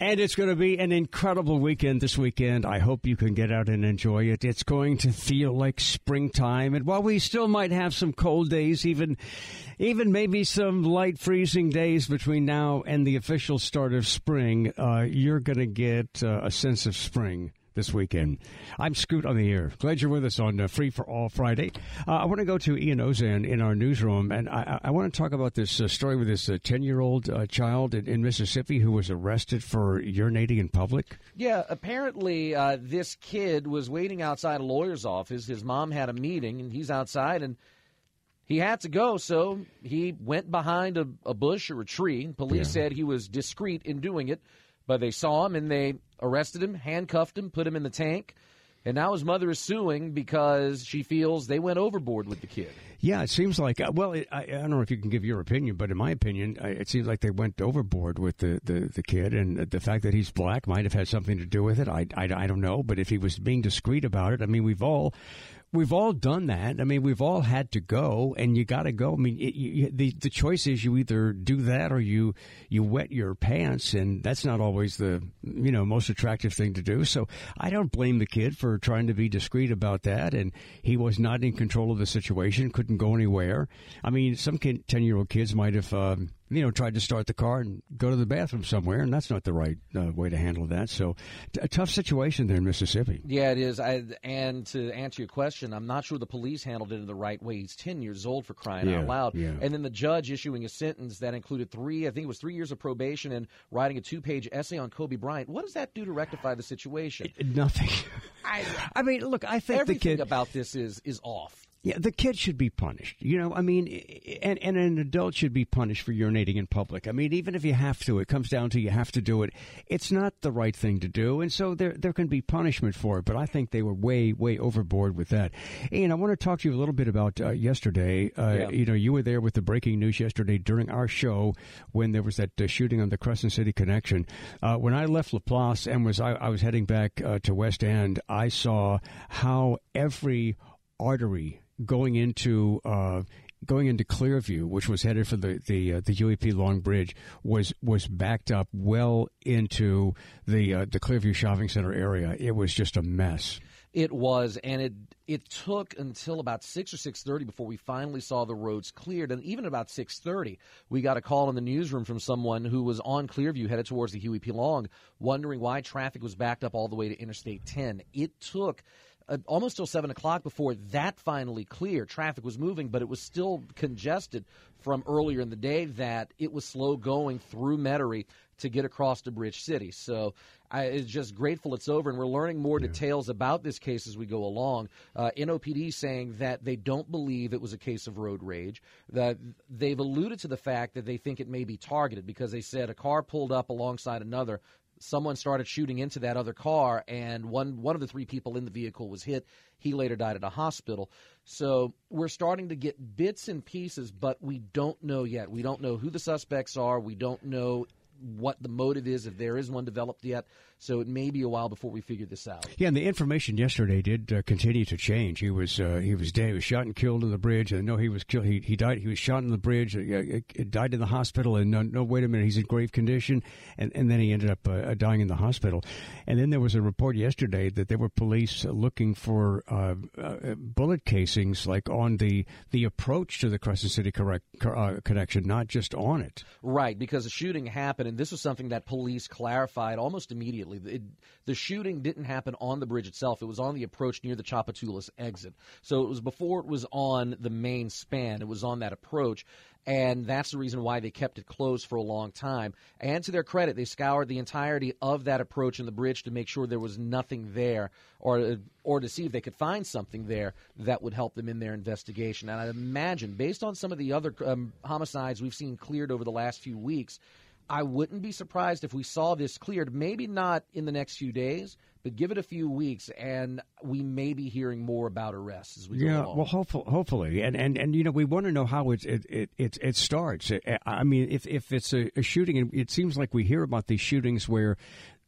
And it's going to be an incredible weekend this weekend. I hope you can get out and enjoy it. It's going to feel like springtime. And while we still might have some cold days, even even maybe some light freezing days between now and the official start of spring, uh, you're going to get uh, a sense of spring this weekend. I'm Scoot on the air. Glad you're with us on uh, Free for All Friday. Uh, I want to go to Ian Auzenne in our newsroom, and I, I want to talk about this uh, story with this 10 year old uh, child in, in, Mississippi who was arrested for urinating in public. Yeah, apparently uh, this kid was waiting outside a lawyer's office. His mom had a meeting, and he's outside, and he had to go, so he went behind a, a bush or a tree. Police yeah. said he was discreet in doing it. But they saw him and they arrested him, handcuffed him, put him in the tank. And now his mother is suing because she feels they went overboard with the kid. Yeah, it seems like. Uh, well, it, I, I, don't know if you can give your opinion, but in my opinion, I, it seems like they went overboard with the, the, the kid, and the fact that he's black might have had something to do with it. I, I, I don't know, but if he was being discreet about it, I mean, we've all we've all done that. I mean, we've all had to go, and you got to go. I mean, it, you, the the choice is you either do that or you you wet your pants, and that's not always the you know most attractive thing to do. So I don't blame the kid for trying to be discreet about that, and he was not in control of the situation, couldn't go anywhere. I mean, some ten year old kids might have. Um, you know, tried to start the car and go to the bathroom somewhere, and that's not the right uh, way to handle that. So, t- a tough situation there in Mississippi. Yeah, it is. I, and to answer your question, I'm not sure the police handled it in the right way. He's 10 years old for crying yeah, out loud. Yeah. And then the judge issuing a sentence that included three, I think it was three years of probation and writing a two page essay on Kobe Bryant. What does that do to rectify the situation? It, nothing. I, I mean, look, I think everything the kid about this is is off. Yeah, the kid should be punished. You know, I mean, and, and an adult should be punished for urinating in public. I mean, even if you have to, it comes down to you have to do it. It's not the right thing to do, and so there there can be punishment for it. But I think they were way way overboard with that. And I want to talk to you a little bit about uh, yesterday. Uh, yeah. You know, you were there with the breaking news yesterday during our show when there was that uh, shooting on the Crescent City Connection. Uh, when I left LaPlace and was I, I was heading back uh, to West End, I saw how every artery going into uh, going into Clearview, which was headed for the the uh, the Huey P. Long Bridge, was was backed up well into the uh, the Clearview Shopping Center area. It was just a mess. It was, and it it took until about six or six thirty before we finally saw the roads cleared. And even about six thirty, we got a call in the newsroom from someone who was on Clearview headed towards the Huey P. Long, wondering why traffic was backed up all the way to Interstate 10. It took uh, almost till 7 o'clock before that finally cleared. Traffic was moving, but it was still congested from earlier in the day that it was slow going through Metairie to get across to Bridge City. So I is just grateful it's over, and we're learning more yeah. details about this case as we go along. Uh, NOPD saying that they don't believe it was a case of road rage. That they've alluded to the fact that they think it may be targeted because they said a car pulled up alongside another someone started shooting into that other car, and one one of the three people in the vehicle was hit. He later died at a hospital. So we're starting to get bits and pieces, but we don't know yet. We don't know who the suspects are. We don't know what the motive is, if there is one developed yet. So it may be a while before we figure this out. Yeah, and the information yesterday did uh, continue to change. He was uh, he was dead. He was shot and killed in the bridge. And no, he was killed. He, he died. He was shot in the bridge. Uh, died in the hospital. And no, no, wait a minute, he's in grave condition. And and then he ended up uh, uh, dying in the hospital. And then there was a report yesterday that there were police looking for uh, bullet casings like on the the approach to the Crescent City correct, connection, not just on it. Right, because the shooting happened, and this was something that police clarified almost immediately. It, the shooting didn't happen on the bridge itself. It was on the approach near the Tchoupitoulas exit. So it was before it was on the main span. It was on that approach. And that's the reason why they kept it closed for a long time. And to their credit, they scoured the entirety of that approach and the bridge to make sure there was nothing there, or or to see if they could find something there that would help them in their investigation. And I imagine, based on some of the other um, homicides we've seen cleared over the last few weeks, I wouldn't be surprised if we saw this cleared, maybe not in the next few days, but give it a few weeks, and we may be hearing more about arrests as we yeah, go along. well, hopefully, hopefully, and and and you know, we want to know how it it it it, starts. I mean, if if it's a, a shooting, and it seems like we hear about these shootings where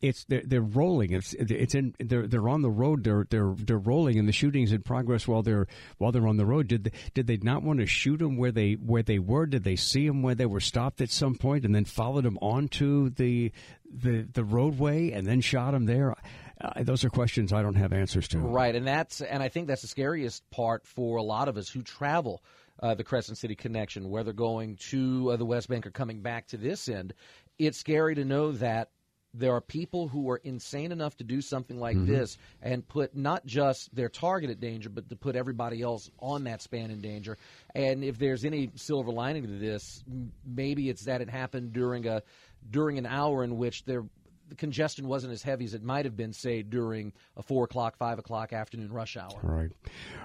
it's they're, they're rolling. It's it's in they're they're on the road. They're they're they're rolling, and the shooting's in progress while they're while they're on the road. Did they, did they not want to shoot them where they where they were? Did they see them where they were stopped at some point, and then followed them onto the the the roadway and then shot them there? Uh, those are questions I don't have answers to. Right, and that's and I think that's the scariest part for a lot of us who travel. Uh, the Crescent City connection, whether going to uh, the West Bank or coming back to this end, it's scary to know that there are people who are insane enough to do something like mm-hmm. this and put not just their target at danger, but to put everybody else on that span in danger. And if there's any silver lining to this, maybe it's that it happened during a during an hour in which there the congestion wasn't as heavy as it might have been, say, during a four o'clock, five o'clock afternoon rush hour. All right,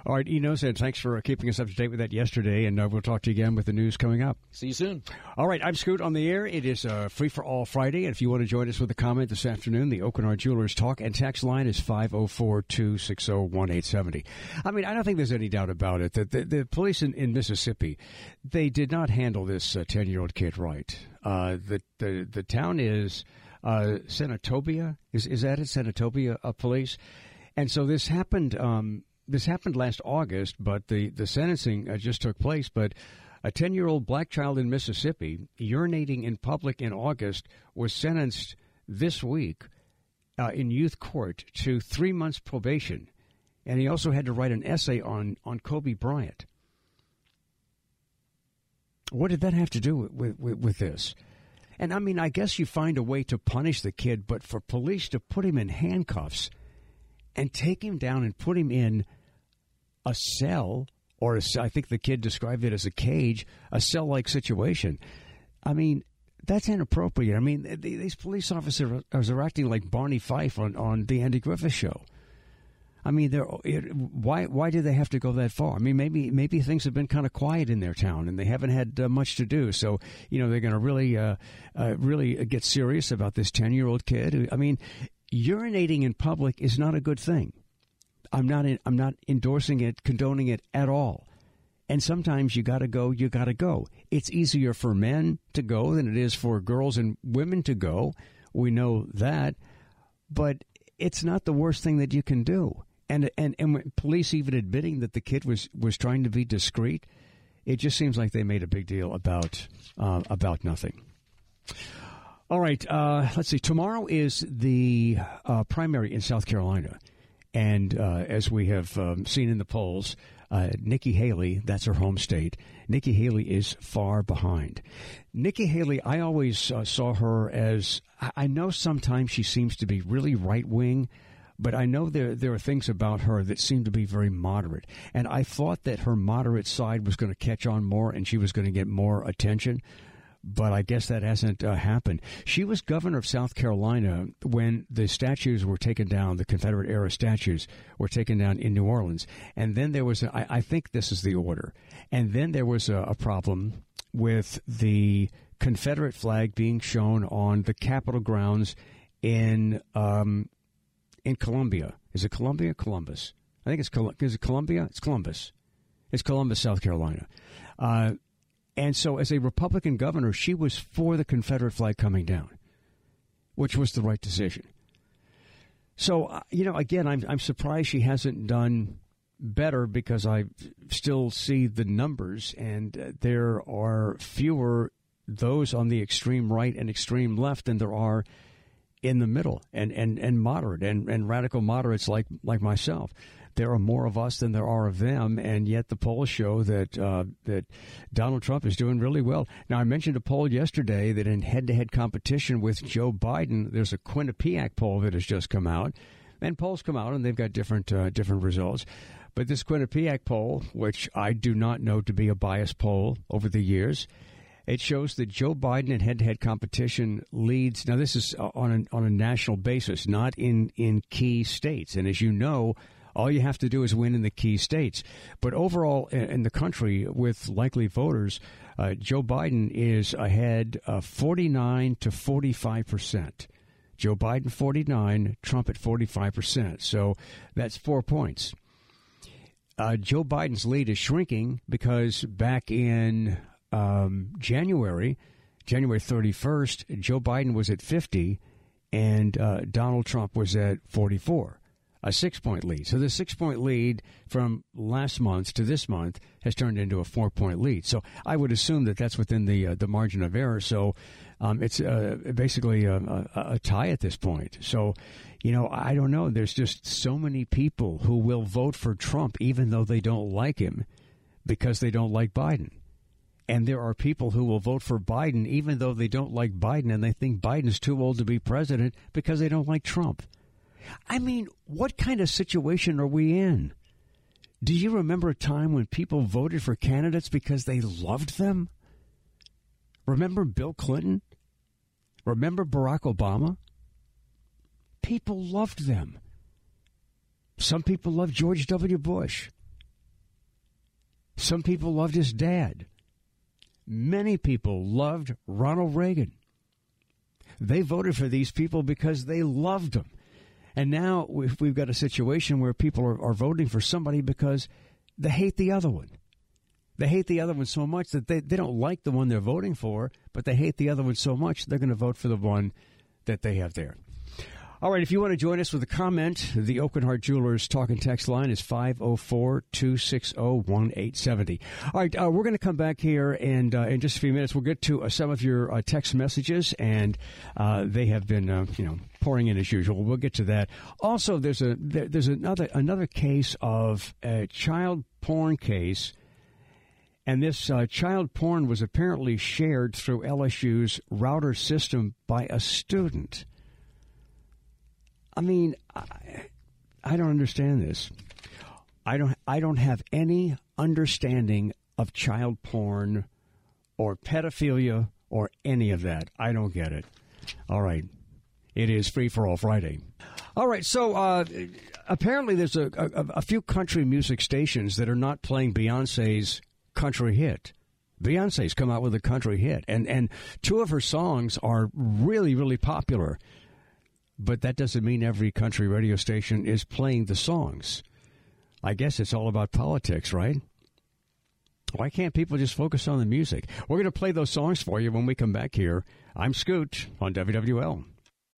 all right. Enos, and thanks for keeping us up to date with that yesterday, and uh, we'll talk to you again with the news coming up. See you soon. All right, I'm Scoot on the air. It is uh, free for all Friday, and if you want to join us with a comment this afternoon, the Aucoin Jewelers talk and text line is 504-260-1870. I mean, I don't think there's any doubt about it that the, the police in, in, Mississippi, they did not handle this ten uh, year old kid right. Uh, the the the town is uh, Senatobia. Is is that it? Senatobia uh, police. And so this happened. Um, this happened last August, but the the sentencing uh, just took place. But a ten year old black child in Mississippi urinating in public in August was sentenced this week uh, in youth court to three months probation, and he also had to write an essay on on Kobe Bryant. What did that have to do with, with, with this? And I mean, I guess you find a way to punish the kid, but for police to put him in handcuffs and take him down and put him in a cell, or a, I think the kid described it as a cage, a cell like situation. I mean, that's inappropriate. I mean, these police officers are acting like Barney Fife on, on the Andy Griffith show. I mean, why why do they have to go that far? I mean, maybe maybe things have been kind of quiet in their town and they haven't had uh, much to do. So you know they're going to really uh, uh, really get serious about this ten year old kid. I mean, urinating in public is not a good thing. I'm not in, I'm not endorsing it, condoning it at all. And sometimes you got to go, you got to go. It's easier for men to go than it is for girls and women to go. We know that. But it's not the worst thing that you can do and and and police even admitting that the kid was was trying to be discreet, it just seems like they made a big deal about uh, about nothing. All right, uh, let's see. Tomorrow is the uh, primary in South Carolina, and uh, as we have um, seen in the polls, uh, Nikki Haley, that's her home state. Nikki Haley is far behind. Nikki Haley, I always uh, saw her as I know sometimes she seems to be really right wing but I know there there are things about her that seem to be very moderate. And I thought that her moderate side was going to catch on more and she was going to get more attention. But I guess that hasn't uh, happened. She was governor of South Carolina when the statues were taken down, the Confederate era statues were taken down in New Orleans. And then there was, a, I, I think this is the order. And then there was a, a problem with the Confederate flag being shown on the Capitol grounds in um, in Columbia. Is it Columbia? Columbus. I think it's is it Columbia? It's Columbus. It's Columbus, South Carolina. Uh, and so, as a Republican governor, she was for the Confederate flag coming down. which was the right decision. So, uh, you know, again, I'm, I'm surprised she hasn't done better because I still see the numbers, and uh, there are fewer those on the extreme right and extreme left than there are in the middle and, and, and moderate and, and radical moderates like like myself. There are more of us than there are of them, and yet the polls show that uh, that Donald Trump is doing really well. Now, I mentioned a poll yesterday that in head-to-head competition with Joe Biden, there's a Quinnipiac poll that has just come out, and polls come out and they've got different uh, different results. But this Quinnipiac poll, which I do not know to be a biased poll over the years, it shows that Joe Biden in head-to-head competition leads. Now, this is on a, on a national basis, not in in key states. And as you know, all you have to do is win in the key states. But overall, in the country, with likely voters, uh, Joe Biden is ahead of 49 to 45 percent. Joe Biden 49, Trump at 45 percent. So that's four points. Uh, Joe Biden's lead is shrinking because back in um, January, January 31st, Joe Biden was at 50 and uh, Donald Trump was at 44, a six point lead. So the six point lead from last month to this month has turned into a four point lead. So I would assume that that's within the uh, the margin of error. So um, it's uh, basically a, a, a tie at this point. So you know, I don't know. There's just so many people who will vote for Trump even though they don't like him because they don't like Biden. And there are people who will vote for Biden even though they don't like Biden and they think Biden's too old to be president because they don't like Trump. I mean, what kind of situation are we in? Do you remember a time when people voted for candidates because they loved them? Remember Bill Clinton? Remember Barack Obama? People loved them. Some people loved George W. Bush. Some people loved his dad. Many people loved Ronald Reagan. They voted for these people because they loved them. And now we've, got a situation where people are, are voting for somebody because they hate the other one. They hate the other one so much that they, they don't like the one they're voting for, but they hate the other one so much they're going to vote for the one that they have there. All right, if you want to join us with a comment, the Aucoin Jewelers talk and text line is 504 260 1870. All right, uh, we're going to come back here and uh, in just a few minutes we'll get to uh, some of your uh, text messages, and uh, they have been, uh, you know, pouring in as usual. We'll get to that. Also, there's a there, there's another another case of a child porn case. And this child porn was apparently shared through LSU's router system by a student. I mean, I, I don't understand this. I don't. I don't have any understanding of child porn or pedophilia or any of that. I don't get it. All right. It is Free for All Friday. All right. So uh, apparently, there's a, a, a, few country music stations that are not playing Beyonce's country hit. Beyonce's come out with a country hit, and, and two of her songs are really, really popular but that doesn't mean every country radio station is playing the songs. I guess it's all about politics, right? Why can't people just focus on the music? We're going to play those songs for you when we come back here. I'm Scoot on WWL.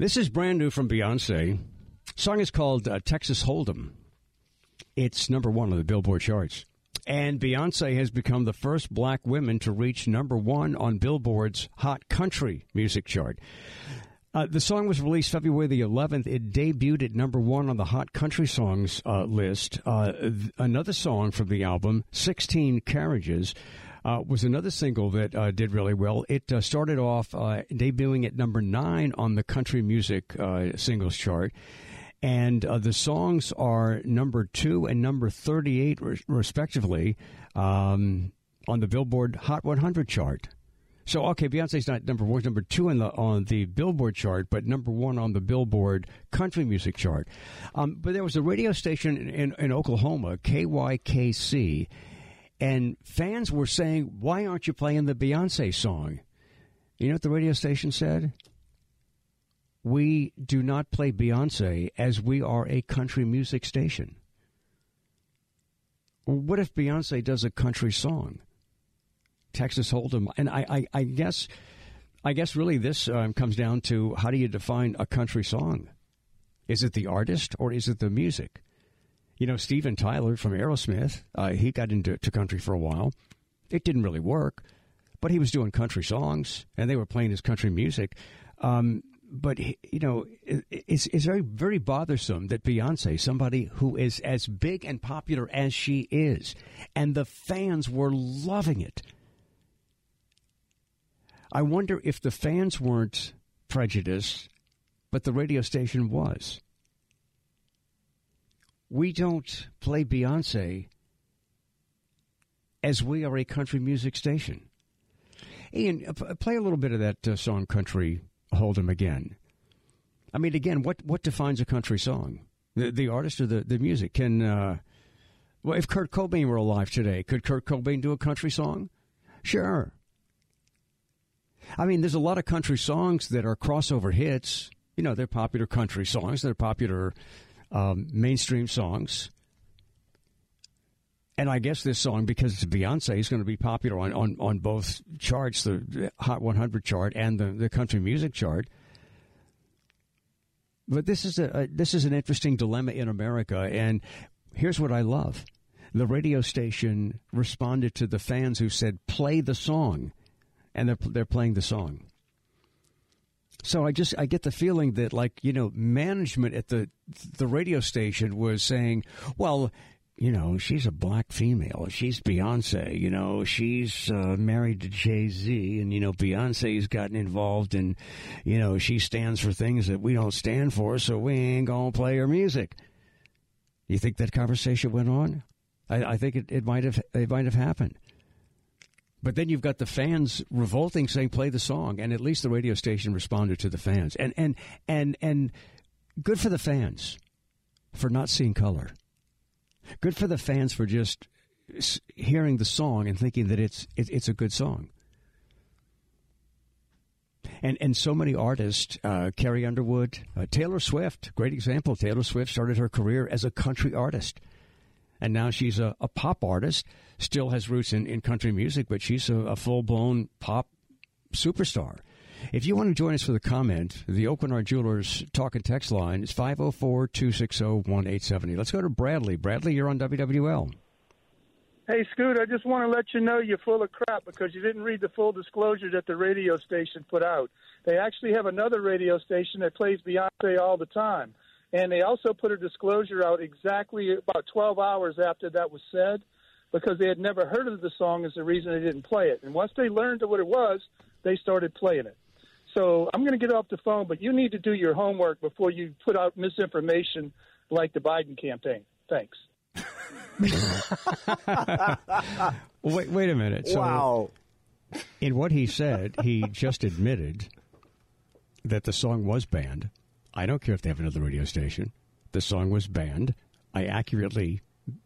This is brand new from Beyonce. Song is called uh, Texas Hold'em. It's number one on the Billboard charts. And Beyonce has become the first black woman to reach number one on Billboard's Hot Country Music Chart. Uh, the song was released February the 11th. It debuted at number one on the Hot Country Songs uh, list. Uh, th- another song from the album, 16 Carriages, uh, was another single that uh, did really well. It uh, started off debuting at number nine on the country music singles chart. And the songs are number two and number 38, re- respectively, um, on the Billboard Hot 100 chart. So okay, Beyonce's not number one, number two on the on the Billboard chart, but number one on the Billboard country music chart. Um, but there was a radio station in, in, in Oklahoma, KYKC, and fans were saying, "Why aren't you playing the Beyonce song?" You know what the radio station said? We do not play Beyonce as we are a country music station. What if Beyonce does a country song? Texas Hold'em, and I, I, I guess, I guess really this um, comes down to how do you define a country song? Is it the artist or is it the music? You know, Steven Tyler from Aerosmith, uh, he got into country for a while. It didn't really work, but he was doing country songs, and they were playing his country music. Um, but you know, it's it's very very bothersome that Beyonce, somebody who is as big and popular as she is, and the fans were loving it. I wonder if the fans weren't prejudiced, but the radio station was. We don't play Beyonce as we are a country music station. Ian, uh, play a little bit of that uh, song "Country Hold'em" again. I mean, again, what what defines a country song? The the artist or the the music? Can uh, well, if Kurt Cobain were alive today, could Kurt Cobain do a country song? Sure. I mean, there's a lot of country songs that are crossover hits. You know, they're popular country songs, they're popular um, mainstream songs. And I guess this song, because it's Beyonce, is going to be popular on, on, on both charts, the Hot 100 chart and the, the country music chart. But this is a, a this is an interesting dilemma in America, and here's what I love: the radio station responded to the fans who said, "Play the song." and they're they're playing the song. So I just I get the feeling that like you know management at the the radio station was saying, well, you know she's a black female, she's Beyonce, you know she's uh, married to Jay Z, and you know Beyonce's gotten involved, and you know she stands for things that we don't stand for, so we ain't gonna play her music. You think that conversation went on? I, I think it, it might have it might have happened. But then you've got the fans revolting, saying, "Play the song," and at least the radio station responded to the fans, and and and and good for the fans for not seeing color. Good for the fans for just hearing the song and thinking that it's it, it's a good song. And and so many artists, uh, Carrie Underwood, uh, Taylor Swift, great example. Taylor Swift started her career as a country artist and now she's a, a pop artist. Still has roots in, in country music, but she's a, a full blown pop superstar. If you want to join us for the comment, the Aucoin Jewelers talk and text line is 504 260 1870. Let's go to Bradley. Bradley, you're on WWL. Hey, Scoot, I just want to let you know you're full of crap because you didn't read the full disclosure that the radio station put out. They actually have another radio station that plays Beyonce all the time. And they also put a disclosure out exactly about 12 hours after that was said because they had never heard of the song as the reason they didn't play it. And once they learned what it was, they started playing it. So I'm going to get off the phone, but you need to do your homework before you put out misinformation like the Biden campaign. Thanks. wait, wait a minute. So, wow. In what he said, he just admitted that the song was banned I don't care if they have another radio station. The song was banned. I accurately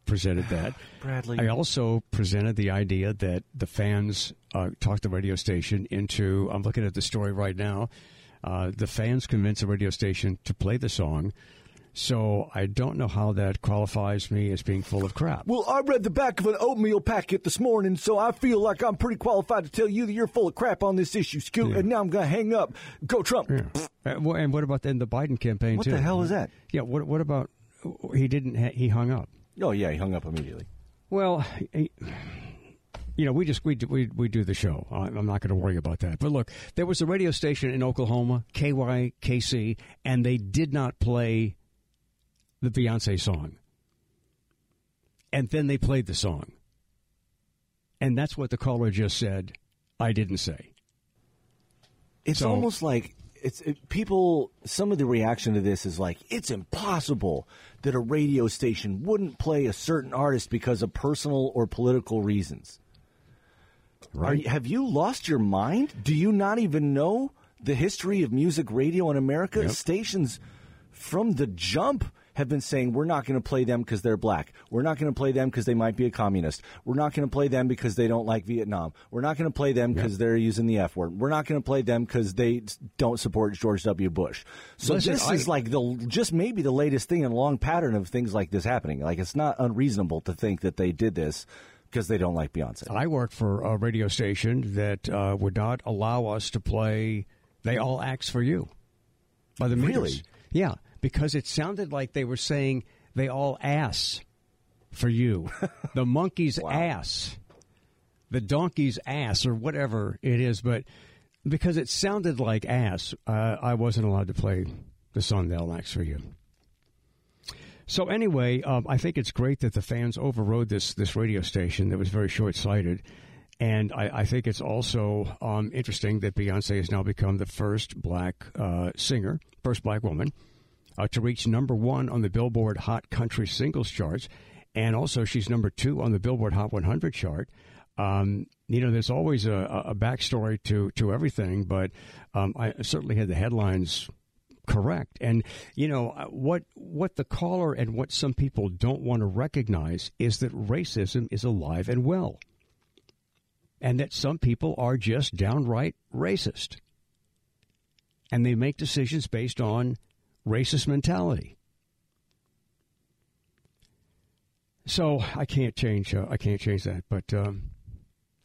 presented that. Bradley. I also presented the idea that the fans uh, talked the radio station into. I'm looking at the story right now. Uh, the fans convinced the radio station to play the song. So I don't know how that qualifies me as being full of crap. Well, I read the back of an oatmeal packet this morning, so I feel like I'm pretty qualified to tell you that you're full of crap on this issue, Scoot. Yeah. And now I'm going to hang up. Go Trump. Yeah. Uh, and what about in the Biden campaign what too? The hell is that? Yeah. What What about he didn't? Ha- he hung up. Oh yeah, he hung up immediately. Well, you know, we just we do, we we do the show. I'm not going to worry about that. But look, there was a radio station in Oklahoma, KYKC, and they did not play the Beyonce song. And then they played the song. And that's what the caller just said. I didn't say. It's So- almost like it's it, people. Some of the reaction to this is like it's impossible that a radio station wouldn't play a certain artist because of personal or political reasons. You- have you lost your mind? Do you not even know the history of music radio in America? Yep. Stations from the jump have been saying we're not going to play them because they're black. We're not going to play them because they might be a communist. We're not going to play them because they don't like Vietnam. We're not going to play them because they're using the F word. We're not going to play them because they don't support George W. Bush. So Listen, this I- is like the just maybe the latest thing in a long pattern of things like this happening. Like it's not unreasonable to think that they did this because they don't like Beyonce. I work for a radio station that uh, would not allow us to play "They All Ask'd for You" by the Meters. Really? Yeah, because it sounded like they were saying "They all ass for you," the monkey's ass, the donkey's ass, or whatever it is. But because it sounded like ass, uh, I wasn't allowed to play the song "They All Ask'd for You." So anyway, um, I think it's great that the fans overrode this this radio station that was very short sighted, and I, I think it's also um, interesting that Beyonce has now become the first black uh, singer, first black woman, uh, to reach number one on the Billboard Hot Country Singles charts, and also she's number two on the Billboard Hot 100 chart. Um, you know, there's always a, a backstory to to everything, but um, I certainly had the headlines correct. And you know uh, what what the caller and what some people don't want to recognize is that racism is alive and well, and that some people are just downright racist, and they make decisions based on racist mentality. So I can't change. Uh, I can't change that. But um,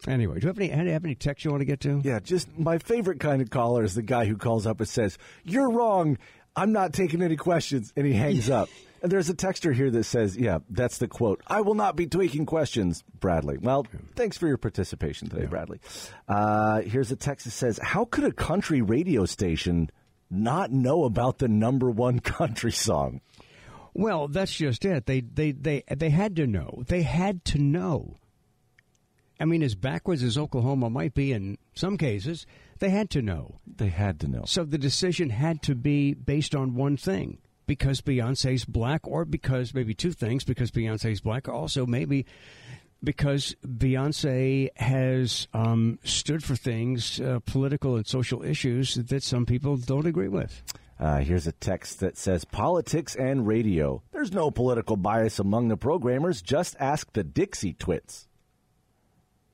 anyway, do you have any have any text you want to get to? Yeah, just my favorite kind of caller is the guy who calls up and says, "You're wrong. I'm not taking any questions," and he hangs up. And there's a texter here that says, "Yeah, that's the quote. I will not be taking questions, Bradley." Well, thanks for your participation today, Bradley. Uh, here's a text that says, "How could a country radio station not know about the number one country song?" Well, that's just it. They they they they had to know. They had to know. I mean, as backwards as Oklahoma might be in some cases, they had to know. They had to know. So the decision had to be based on one thing. Because Beyonce's black, or because maybe two things, because Beyonce's black, also maybe because Beyonce has um, stood for things, uh, political and social issues that some people don't agree with. Uh, here's a text that says politics and radio. There's no political bias among the programmers. Just ask the Dixie Twits.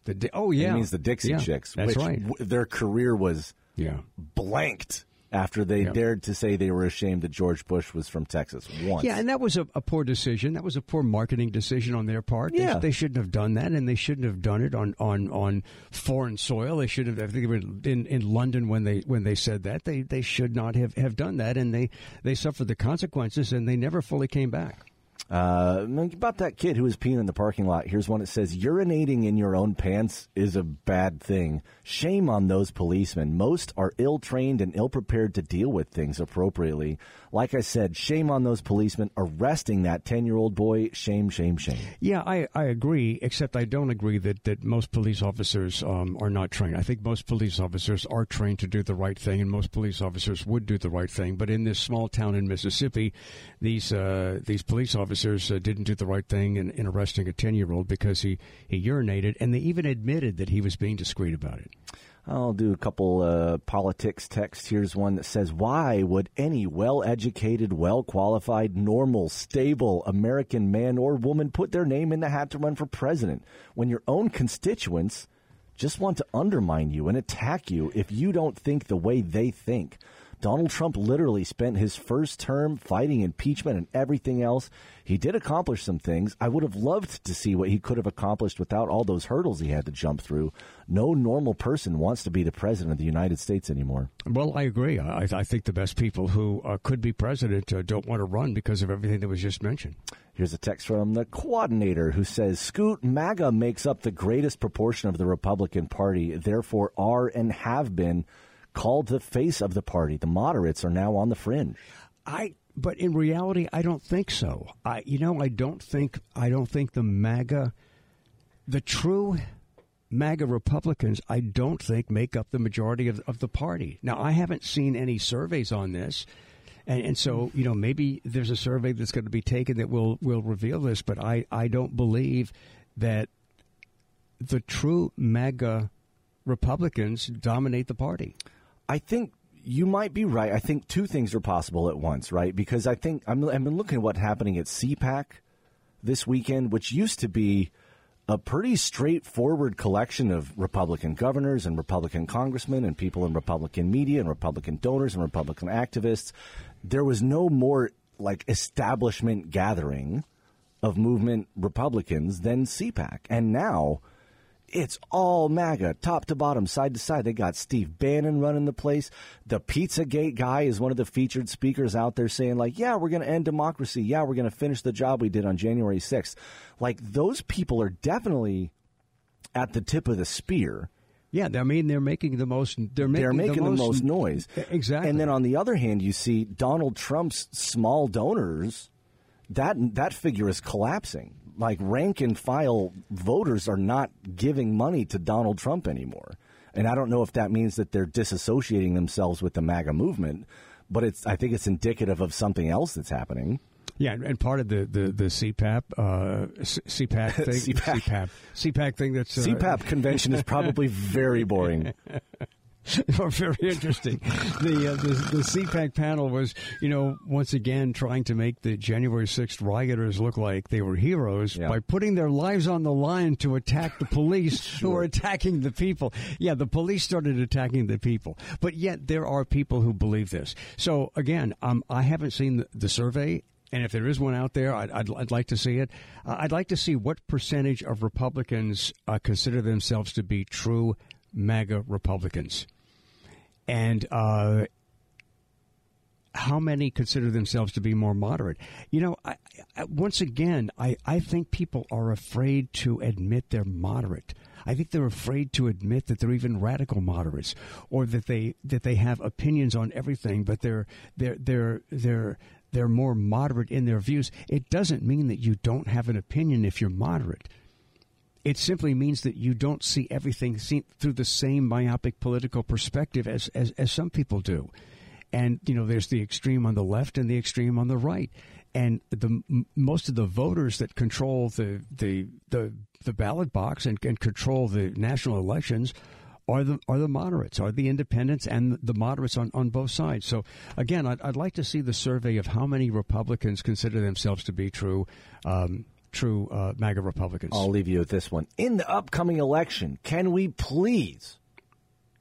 The di- oh yeah, It means the Dixie Yeah, Chicks. That's which right. w- their career was Yeah. blanked after they Yeah. dared to say they were ashamed that George Bush was from Texas once. Yeah, and that was a, a poor decision. That was a poor marketing decision on their part. They- Yeah. They, shouldn't have done that, and they shouldn't have done it on, on, on foreign soil. They should have. I think they were in, in London when they when they said that. They they should not have, have done that, and they, they suffered the consequences, and they never fully came back. Uh, about that kid who was peeing in the parking lot. Here's one that says urinating in your own pants is a bad thing. Shame on those policemen. Most are ill trained and ill prepared to deal with things appropriately. Like I said, shame on those policemen arresting that 10 year old boy. Shame, shame, shame. Yeah, I, I agree, except I don't agree that, that most police officers um, are not trained. I think most police officers are trained to do the right thing, and most police officers would do the right thing. But in this small town in Mississippi, these uh, these police officers uh, didn't do the right thing in, in arresting a 10 year old because he, he urinated, and they even admitted that he was being discreet about it. I'll do a couple uh, politics texts. Here's one that says, Why would any well educated, well qualified, normal, stable American man or woman put their name in the hat to run for president when your own constituents just want to undermine you and attack you if you don't think the way they think? Donald Trump literally spent his first term fighting impeachment and everything else. He did accomplish some things. I would have loved to see what he could have accomplished without all those hurdles he had to jump through. No normal person wants to be the president of the United States anymore. Well, I agree. I, I think the best people who uh, could be president uh, don't want to run because of everything that was just mentioned. Here's a text from the coordinator who says Scoot MAGA makes up the greatest proportion of the Republican Party, therefore are and have been called the face of the party. The moderates are now on the fringe. I but in reality I don't think so. I you know I don't think I don't think the MAGA the true MAGA Republicans, I don't think make up the majority of, of the party. Now, I haven't seen any surveys on this. And, and so, you know, maybe there's a survey that's going to be taken that will, will reveal this, but I, I don't believe that the true MAGA Republicans dominate the party. I think you might be right. I think two things are possible at once, right? Because I think I'm, I've been looking at what's happening at CPAC this weekend, which used to be a pretty straightforward collection of Republican governors and Republican congressmen and people in Republican media and Republican donors and Republican activists. There was no more like establishment gathering of movement Republicans than CPAC. And now it's all MAGA, top to bottom, side to side. They got Steve Bannon running the place. The Pizzagate guy is one of the featured speakers out there saying, like, yeah, we're going to end democracy. Yeah, we're going to finish the job we did on January 6th. Like, those people are definitely at the tip of the spear. Yeah, I mean they're making the most. They're making, they're making the, the most, most noise. Exactly. And then on the other hand, you see Donald Trump's small donors. That that figure is collapsing like rank and file voters are not giving money to Donald Trump anymore. And I don't know if that means that they're disassociating themselves with the MAGA movement, but it's I think it's indicative of something else that's happening. Yeah, and part of the the the CPAP uh, CPAC thing, CPAC. CPAP CPAC thing that's uh, CPAP convention is probably very boring. very interesting. the, uh, the the CPAC panel was, you know, once again trying to make the January 6th rioters look like they were heroes Yeah. by putting their lives on the line to attack the police who were attacking the people. Yeah, the police started attacking the people, but yet there are people who believe this. So again, um, I haven't seen the, the survey. And if there is one out there, I'd, I'd, I'd like to see it. Uh, I'd like to see what percentage of Republicans uh, consider themselves to be true MAGA Republicans and uh, how many consider themselves to be more moderate? You know, I, I, once again, I, I think people are afraid to admit they're moderate. I think they're afraid to admit that they're even radical moderates, or that they that they have opinions on everything, but they're they're they're they're they're more moderate in their views. It doesn't mean that you don't have an opinion if you're moderate. It simply means that you don't see everything through the same myopic political perspective as, as, as some people do. And, you know, there's the extreme on the left and the extreme on the right. And the most of the voters that control the, the, the, the ballot box and, and control the national elections are the are the moderates, are the independents, and the moderates on, on both sides. So again, I'd, I'd like to see the survey of how many Republicans consider themselves to be true um, true uh, MAGA Republicans. I'll leave you with this one. In the upcoming election, can we please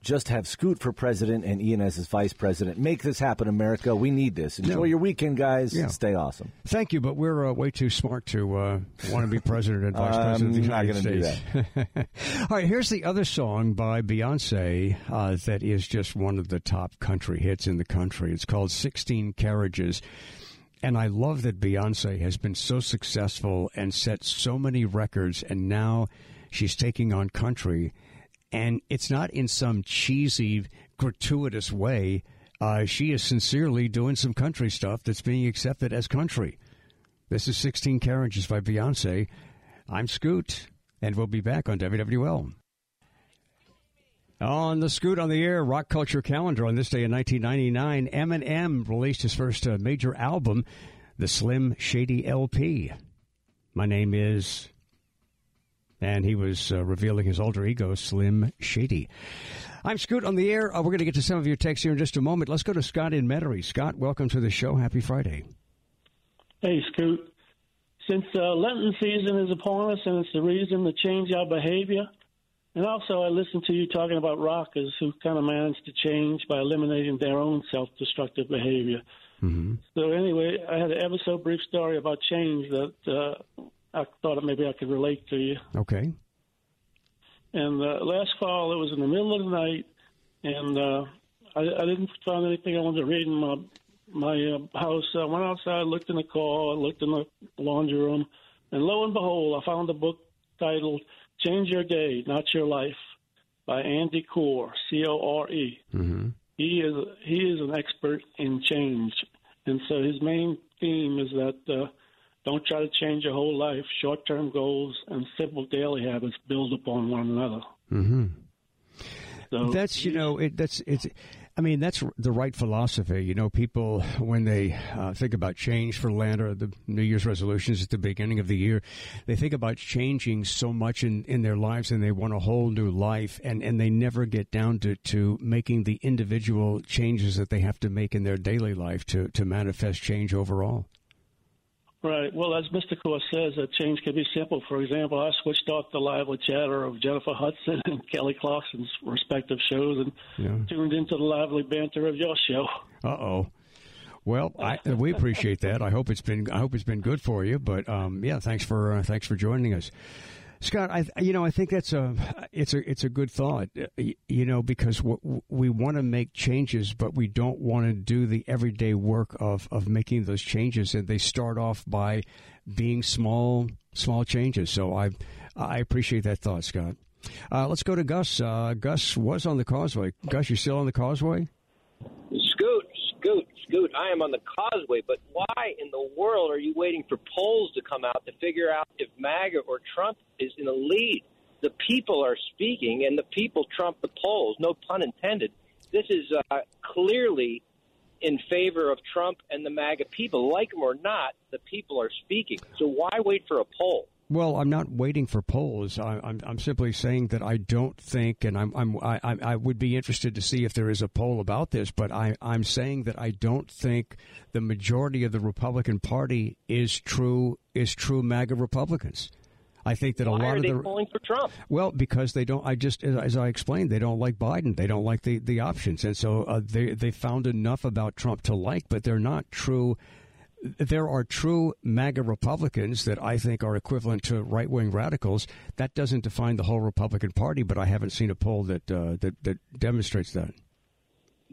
just have Scoot for president and Ian as his vice president? Make this happen, America. We need this. Enjoy No. your weekend, guys. Yeah. Stay awesome. Thank you, but we're uh, way too smart to uh, want to be president and vice president of the not United States. All right, here's the other song by Beyonce uh, that is just one of the top country hits in the country. It's called 16 Carriages. And I love that Beyonce has been so successful and set so many records, and now she's taking on country. And it's not in some cheesy, gratuitous way. Uh, she is sincerely doing some country stuff that's being accepted as country. This is 16 Carriages by Beyonce. I'm Scoot, and we'll be back on WWL. On the Scoot on the Air Rock Culture Calendar on this day in 1999, Eminem released his first uh, major album, the Slim Shady LP. My name is, and he was uh, revealing his alter ego, Slim Shady. I'm Scoot on the Air. Uh, we're going to get to some of your texts here in just a moment. Let's go to Scott in Metairie. Scott, welcome to the show. Happy Friday. Hey, Scoot. Since uh, Lenten season is upon us and it's the reason to change our behavior, And also, I listened to you talking about rockers who kind of managed to change by eliminating their own self-destructive behavior. Mm-hmm. So anyway, I had an ever so brief story about change that uh, I thought maybe I could relate to you. Okay. And uh, last fall, it was in the middle of the night, and uh, I, I didn't find anything I wanted to read in my my uh, house. I went outside, looked in the car, looked in the laundry room, and lo and behold, I found a book titled "Change Your Day, Not Your Life" by Andy Core, C O R E. Mm-hmm. He is he is an expert in change, and so his main theme is that uh, don't try to change your whole life. Short-term goals and simple daily habits build upon one another. Mm-hmm. So That's you know it, that's it's. I mean that's the right philosophy. You know, people when they uh, think about change for land or the New Year's resolutions at the beginning of the year, they think about changing so much in, in their lives and they want a whole new life, and, and they never get down to, to making the individual changes that they have to make in their daily life to, to manifest change overall. Right. Well, as Mr. Core says, a change can be simple. For example, I switched off the lively chatter of Jennifer Hudson and Kelly Clarkson's respective shows and Yeah. tuned into the lively banter of your show. Uh oh. Well, I, we appreciate that. I hope it's been I hope it's been good for you. But um, yeah, thanks for uh, thanks for joining us, Scott. I you know I think that's a it's a it's a good thought. Uh, You know because we want to make changes, but we don't want to do the everyday work of of making those changes, and they start off by being small small changes. So I I appreciate that thought, Scott. Uh, let's go to Gus. Uh, Gus was on the causeway. Gus, you still on the causeway? Scoot, scoot. I am on the causeway, but why in the world are you waiting for polls to come out to figure out if MAGA or Trump is in the lead? The people are speaking, and the people trump the polls. No pun intended. This is uh, clearly in favor of Trump and the MAGA people. Like them or not, the people are speaking. So why wait for a poll? Well, I'm not waiting for polls. I, I'm, I'm simply saying that I don't think, and I'm, I'm, I, I I would be interested to see if there is a poll about this, but I, I'm saying that I don't think the majority of the Republican Party is true is true MAGA Republicans. I think that a Why lot are of they the polling for Trump? well, because they don't. I just, as- as I explained, they don't like Biden. They don't like the, the options, and so uh, they they found enough about Trump to like, but they're not true. There are true MAGA Republicans that I think are equivalent to right wing radicals. That doesn't define the whole Republican Party, but I haven't seen a poll that uh, that that demonstrates that.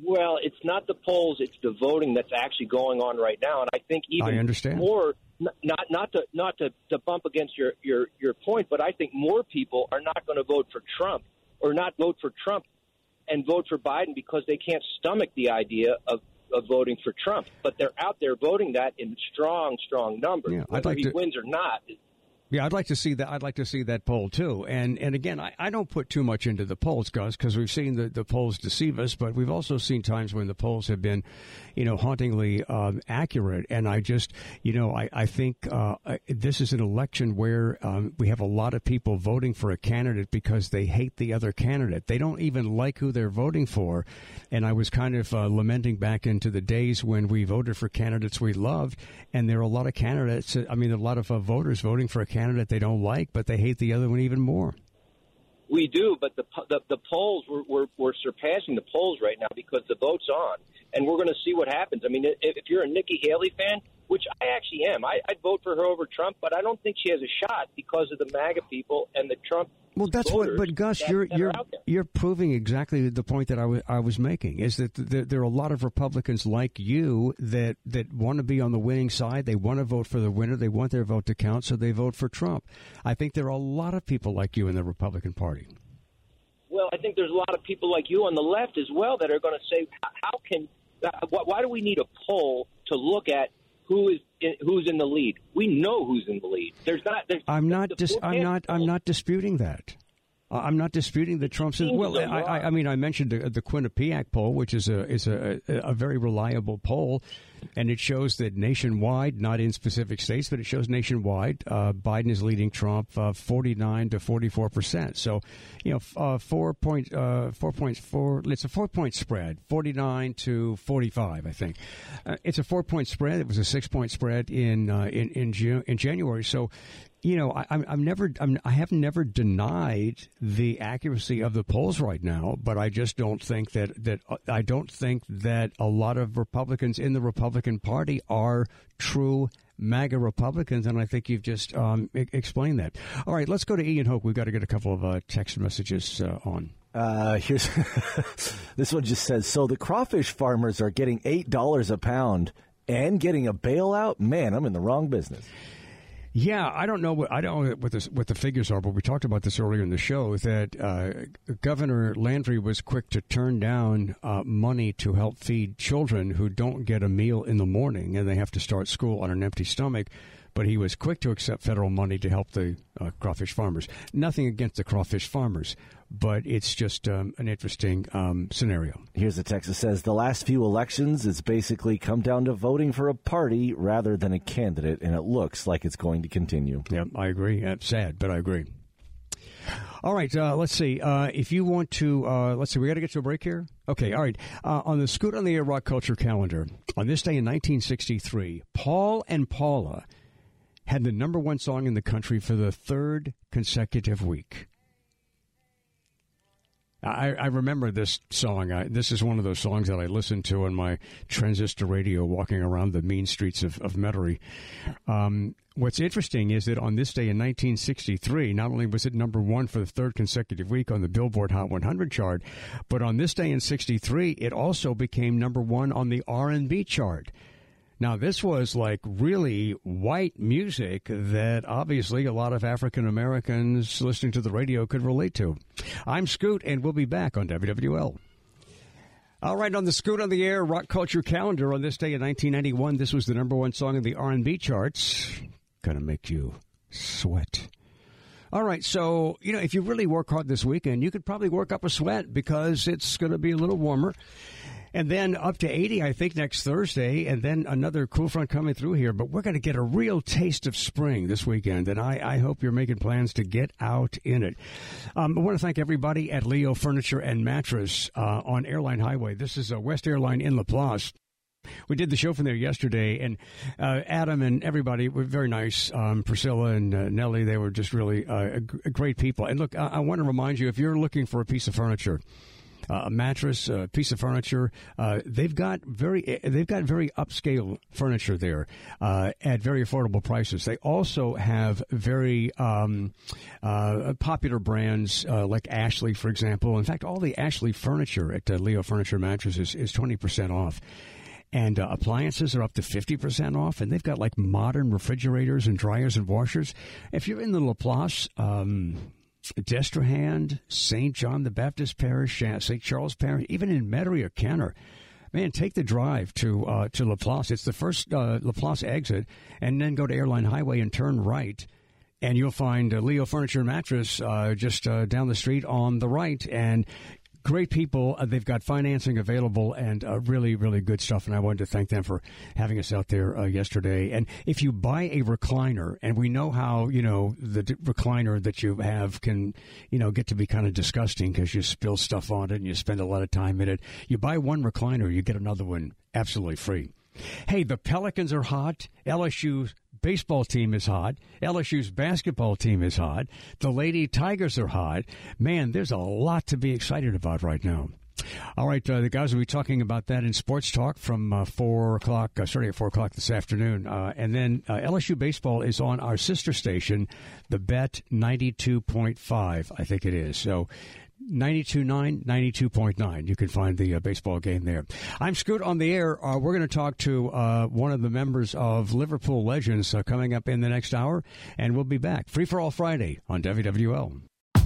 Well, it's not the polls; it's the voting that's actually going on right now. And I think even I understand. more, not not to not to, to bump against your, your your point, but I think more people are not going to vote for Trump or not vote for Trump and vote for Biden because they can't stomach the idea of. Of voting for Trump, but they're out there voting that in strong, strong numbers. Yeah, I'd Whether like he to- wins or not, Yeah, I'd like to see that. I'd like to see that poll too. And and again, I, I don't put too much into the polls, Gus, because we've seen the, the polls deceive us, but we've also seen times when the polls have been, you know, hauntingly um, accurate. And I just, you know, I I think uh, this is an election where um, we have a lot of people voting for a candidate because they hate the other candidate. They don't even like who they're voting for. And I was kind of uh, lamenting back into the days when we voted for candidates we loved, and there are a lot of candidates. I mean, a lot of uh, voters voting for a candidate they don't like, but they hate the other one even more. We do, but the the, the polls we're, we're we're surpassing the polls right now because the vote's on, and we're going to see what happens. I mean, if, if you're a Nikki Haley fan, which I actually am, I, I'd vote for her over Trump, but I don't think she has a shot because of the MAGA people and the Trump. Well, that's what. But Gus, you're you're you're proving exactly the point that I wa- I was making. Is that there, there are a lot of Republicans like you that that want to be on the winning side. They want to vote for the winner. They want their vote to count, so they vote for Trump. I think there are a lot of people like you in the Republican Party. Well, I think there's a lot of people like you on the left as well that are going to say, "How- "How can? Uh, why do we need a poll to look at who is in, who's in the lead? We know who's in the lead. There's not. There's, I'm not. the Dis- I'm not. I'm not disputing that. I'm not disputing that Trump's. Well, I. I mean, I mentioned the, the Quinnipiac poll, which is a is a, a very reliable poll, and it shows that nationwide, not in specific states, but it shows nationwide, uh, Biden is leading Trump uh, 49 to 44 percent. So, you know, uh, four point uh, four points four. It's a four point spread, 49 to 45, I think. Uh, it's a four point spread. It was a six point spread in uh, in in, in January. So you know, I, I'm, I'm never, I'm, I have never denied the accuracy of the polls right now, but I just don't think that that uh, I don't think that a lot of Republicans in the Republican Party are true MAGA Republicans, and I think you've just um, e- explained that. All right, let's go to Ian Hoke. We've got to get a couple of uh, text messages uh, on. Uh, here's this one just says so the crawfish farmers are getting eight dollars a pound and getting a bailout. Man, I'm in the wrong business. Yeah, I don't know what I don't know what, this, what the figures are, but we talked about this earlier in the show that uh, Governor Landry was quick to turn down uh, money to help feed children who don't get a meal in the morning and they have to start school on an empty stomach. But he was quick to accept federal money to help the uh, crawfish farmers. Nothing against the crawfish farmers, but it's just um, an interesting um, scenario. Here's the text that says the last few elections, it's basically come down to voting for a party rather than a candidate, and it looks like it's going to continue. Yep, I agree. It's sad, but I agree. All right, uh, let's see. Uh, if you want to, uh, let's see, we got to get to a break here. Okay, all right. Uh, on the Scoot on the Air Rock Culture calendar, on this day in 1963, Paul and Paula had the number one song in the country for the third consecutive week. I, I remember this song. I, this is one of those songs that I listened to on my transistor radio walking around the mean streets of, of Metairie. Um, what's interesting is that on this day in 1963, not only was it number one for the third consecutive week on the Billboard Hot 100 chart, but on this day in 63, it also became number one on the R&B chart. Now, this was like really white music that obviously a lot of African Americans listening to the radio could relate to. I'm Scoot, and we'll be back on WWL. All right, on the Scoot on the Air Rock Culture Calendar on this day in 1991, this was the number one song in the R&B charts. Gonna make you sweat. All right, so you know if you really work hard this weekend, you could probably work up a sweat because it's going to be a little warmer and then up to 80, I think, next Thursday, and then another cool front coming through here. But we're going to get a real taste of spring this weekend, and I, I hope you're making plans to get out in it. Um, I want to thank everybody at Leo Furniture and Mattress uh, on Airline Highway. This is a West Airline in LaPlace. We did the show from there yesterday, and uh, Adam and everybody were very nice. Um, Priscilla and uh, Nellie, they were just really uh, great people. And look, I, I want to remind you if you're looking for a piece of furniture, uh, a mattress, a piece of furniture. Uh, they've got very they've got very upscale furniture there uh, at very affordable prices. They also have very um, uh, popular brands uh, like Ashley, for example. In fact, all the Ashley furniture at uh, Leo Furniture Mattresses is twenty percent off and uh, appliances are up to 50% off and they've got like modern refrigerators and dryers and washers if you're in the LaPlace um, Destrehan, St. John the Baptist Parish, St. Charles Parish, even in Metairie or Kenner. Man, take the drive to uh, to LaPlace. It's the first uh, LaPlace exit, and then go to Airline Highway and turn right, and you'll find uh, Leo Furniture and Mattress uh, just uh, down the street on the right. And great people. Uh, they've got financing available and uh, really, really good stuff. And I wanted to thank them for having us out there uh, yesterday. And if you buy a recliner, and we know how you know the d- recliner that you have can you know get to be kind of disgusting because you spill stuff on it and you spend a lot of time in it. You buy one recliner, you get another one absolutely free. Hey, the Pelicans are hot. LSU baseball team is hot. LSU's basketball team is hot. The Lady Tigers are hot. Man, there's a lot to be excited about right now. All right, uh, the guys will be talking about that in sports talk from uh, four o'clock, uh, starting at four o'clock this afternoon, uh, and then uh, LSU baseball is on our sister station, the Bet ninety two point five, I think it is. So 92.9, 92.9. You can find the uh, baseball game there. I'm Scoot on the air. Uh, we're going to talk to uh, one of the members of Liverpool Legends uh, coming up in the next hour, and we'll be back. Free for All Friday on WWL.